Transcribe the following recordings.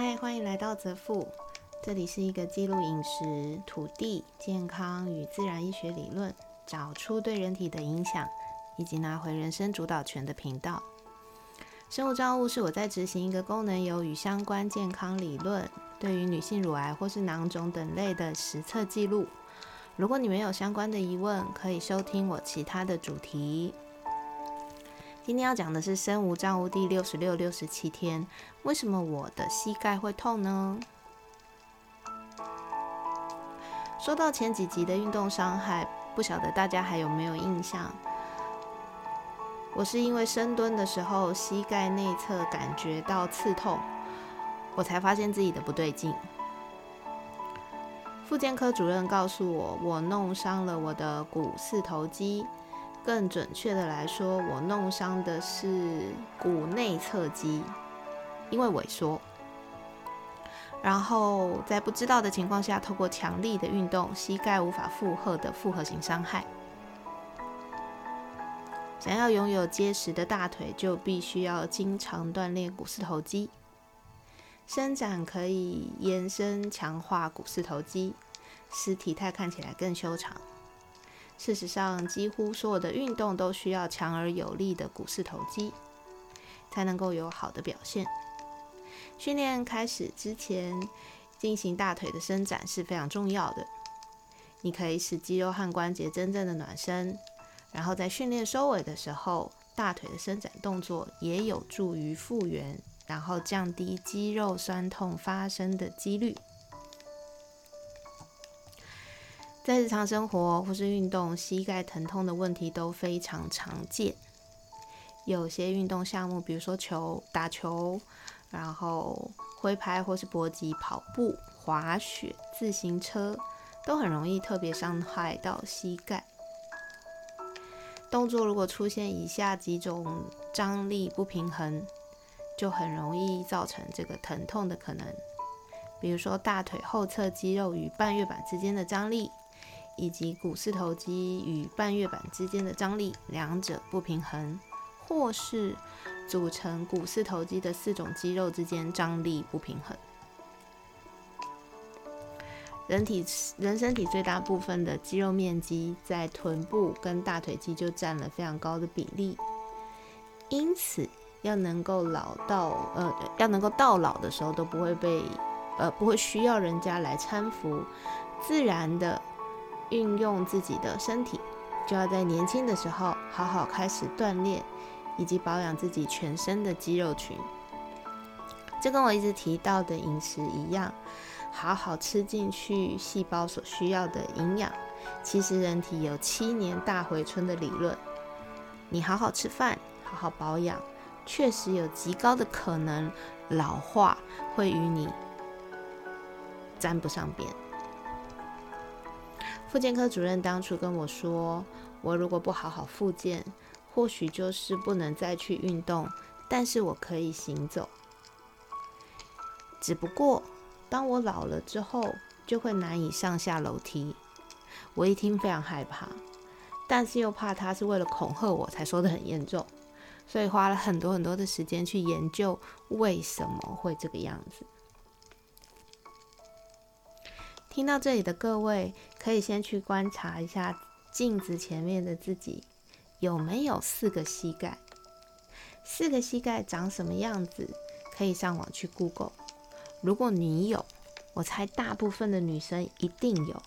嗨，欢迎来到泽富，这里是一个记录饮食、土地、健康与自然医学理论，找出对人体的影响，以及拿回人生主导权的频道。生物造物是我在执行一个功能有与相关健康理论，对于女性乳癌或是囊肿等类的实测记录。如果你没有相关的疑问，可以收听我其他的主题。今天要讲的是身无障物第六十六、六十七天，为什么我的膝盖会痛呢？说到前几集的运动伤害，不晓得大家还有没有印象？我是因为深蹲的时候膝盖内侧感觉到刺痛，我才发现自己的不对劲。复健科主任告诉我，我弄伤了我的股四头肌。更准确的来说，我弄伤的是股内侧肌，因为萎缩。然后在不知道的情况下，透过强力的运动，膝盖无法负荷的复合型伤害。想要拥有结实的大腿，就必须要经常锻炼股四头肌。伸展可以延伸强化股四头肌，使体态看起来更修长。事实上，几乎所有的运动都需要强而有力的股四头肌，才能够有好的表现。训练开始之前，进行大腿的伸展是非常重要的。你可以使肌肉和关节真正的暖身，然后在训练收尾的时候，大腿的伸展动作也有助于复原，然后降低肌肉酸痛发生的几率。在日常生活或是运动，膝盖疼痛的问题都非常常见。有些运动项目，比如说球、打球，然后挥拍或是搏击、跑步、滑雪、自行车，都很容易特别伤害到膝盖。动作如果出现以下几种张力不平衡，就很容易造成这个疼痛的可能。比如说大腿后侧肌肉与半月板之间的张力。以及股四头肌与半月板之间的张力两者不平衡，或是组成股四头肌的四种肌肉之间张力不平衡。人体人身体最大部分的肌肉面积在臀部跟大腿肌就占了非常高的比例，因此要能够老到呃要能够到老的时候都不会被呃不会需要人家来搀扶，自然的。运用自己的身体，就要在年轻的时候好好开始锻炼，以及保养自己全身的肌肉群。这跟我一直提到的饮食一样，好好吃进去细胞所需要的营养。其实人体有七年大回春的理论，你好好吃饭，好好保养，确实有极高的可能老化会与你沾不上边。复健科主任当初跟我说，我如果不好好复健，或许就是不能再去运动，但是我可以行走。只不过，当我老了之后，就会难以上下楼梯。我一听非常害怕，但是又怕他是为了恐吓我才说的很严重，所以花了很多很多的时间去研究为什么会这个样子。听到这里的各位，可以先去观察一下镜子前面的自己，有没有四个膝盖？四个膝盖长什么样子？可以上网去 Google。如果你有，我猜大部分的女生一定有。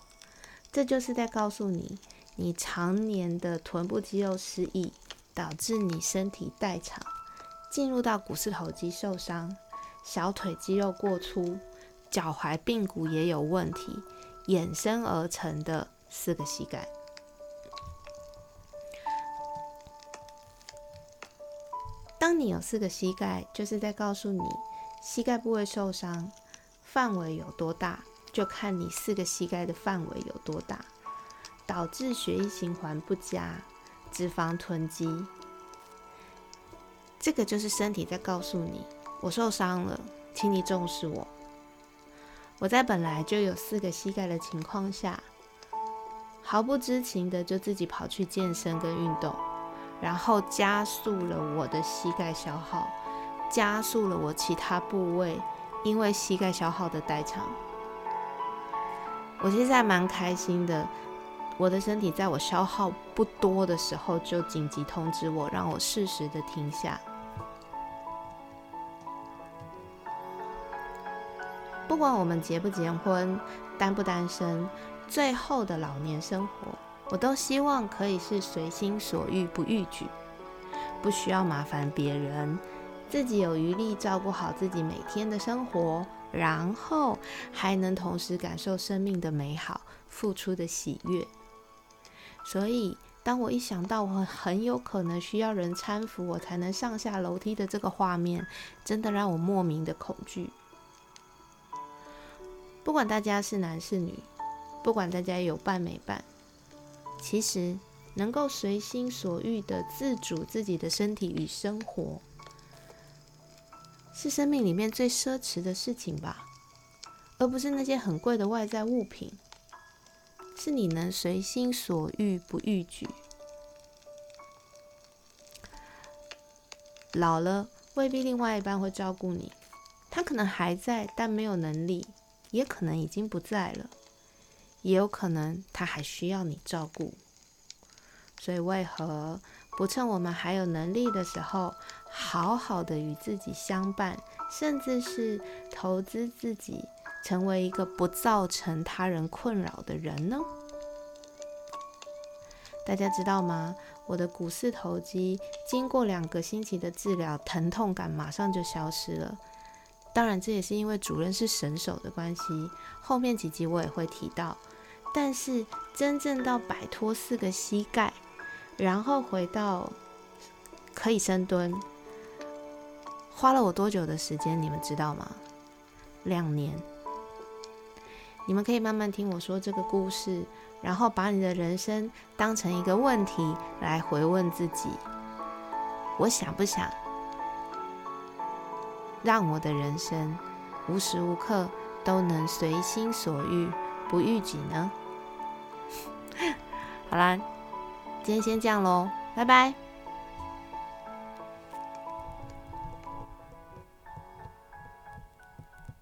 这就是在告诉你，你常年的臀部肌肉失忆，导致你身体代偿，进入到股四头肌受伤，小腿肌肉过粗。脚踝髌骨也有问题，衍生而成的四个膝盖。当你有四个膝盖，就是在告诉你膝盖部位受伤范围有多大，就看你四个膝盖的范围有多大，导致血液循环不佳、脂肪囤积。这个就是身体在告诉你，我受伤了，请你重视我。我在本来就有四个膝盖的情况下，毫不知情的就自己跑去健身跟运动，然后加速了我的膝盖消耗，加速了我其他部位因为膝盖消耗的代偿。我现在蛮开心的，我的身体在我消耗不多的时候就紧急通知我，让我适时的停下。不管我们结不结婚，单不单身，最后的老年生活，我都希望可以是随心所欲，不逾矩，不需要麻烦别人，自己有余力照顾好自己每天的生活，然后还能同时感受生命的美好，付出的喜悦。所以，当我一想到我很有可能需要人搀扶我才能上下楼梯的这个画面，真的让我莫名的恐惧。不管大家是男是女，不管大家有伴没伴，其实能够随心所欲的自主自己的身体与生活，是生命里面最奢侈的事情吧，而不是那些很贵的外在物品。是你能随心所欲不逾矩。老了未必另外一半会照顾你，他可能还在，但没有能力。也可能已经不在了，也有可能他还需要你照顾，所以为何不趁我们还有能力的时候，好好的与自己相伴，甚至是投资自己，成为一个不造成他人困扰的人呢？大家知道吗？我的股四头肌经过两个星期的治疗，疼痛感马上就消失了。当然，这也是因为主任是神手的关系。后面几集我也会提到。但是真正到摆脱四个膝盖，然后回到可以深蹲，花了我多久的时间？你们知道吗？两年。你们可以慢慢听我说这个故事，然后把你的人生当成一个问题来回问自己：我想不想？让我的人生无时无刻都能随心所欲，不逾矩呢。好啦，今天先这样喽，拜拜。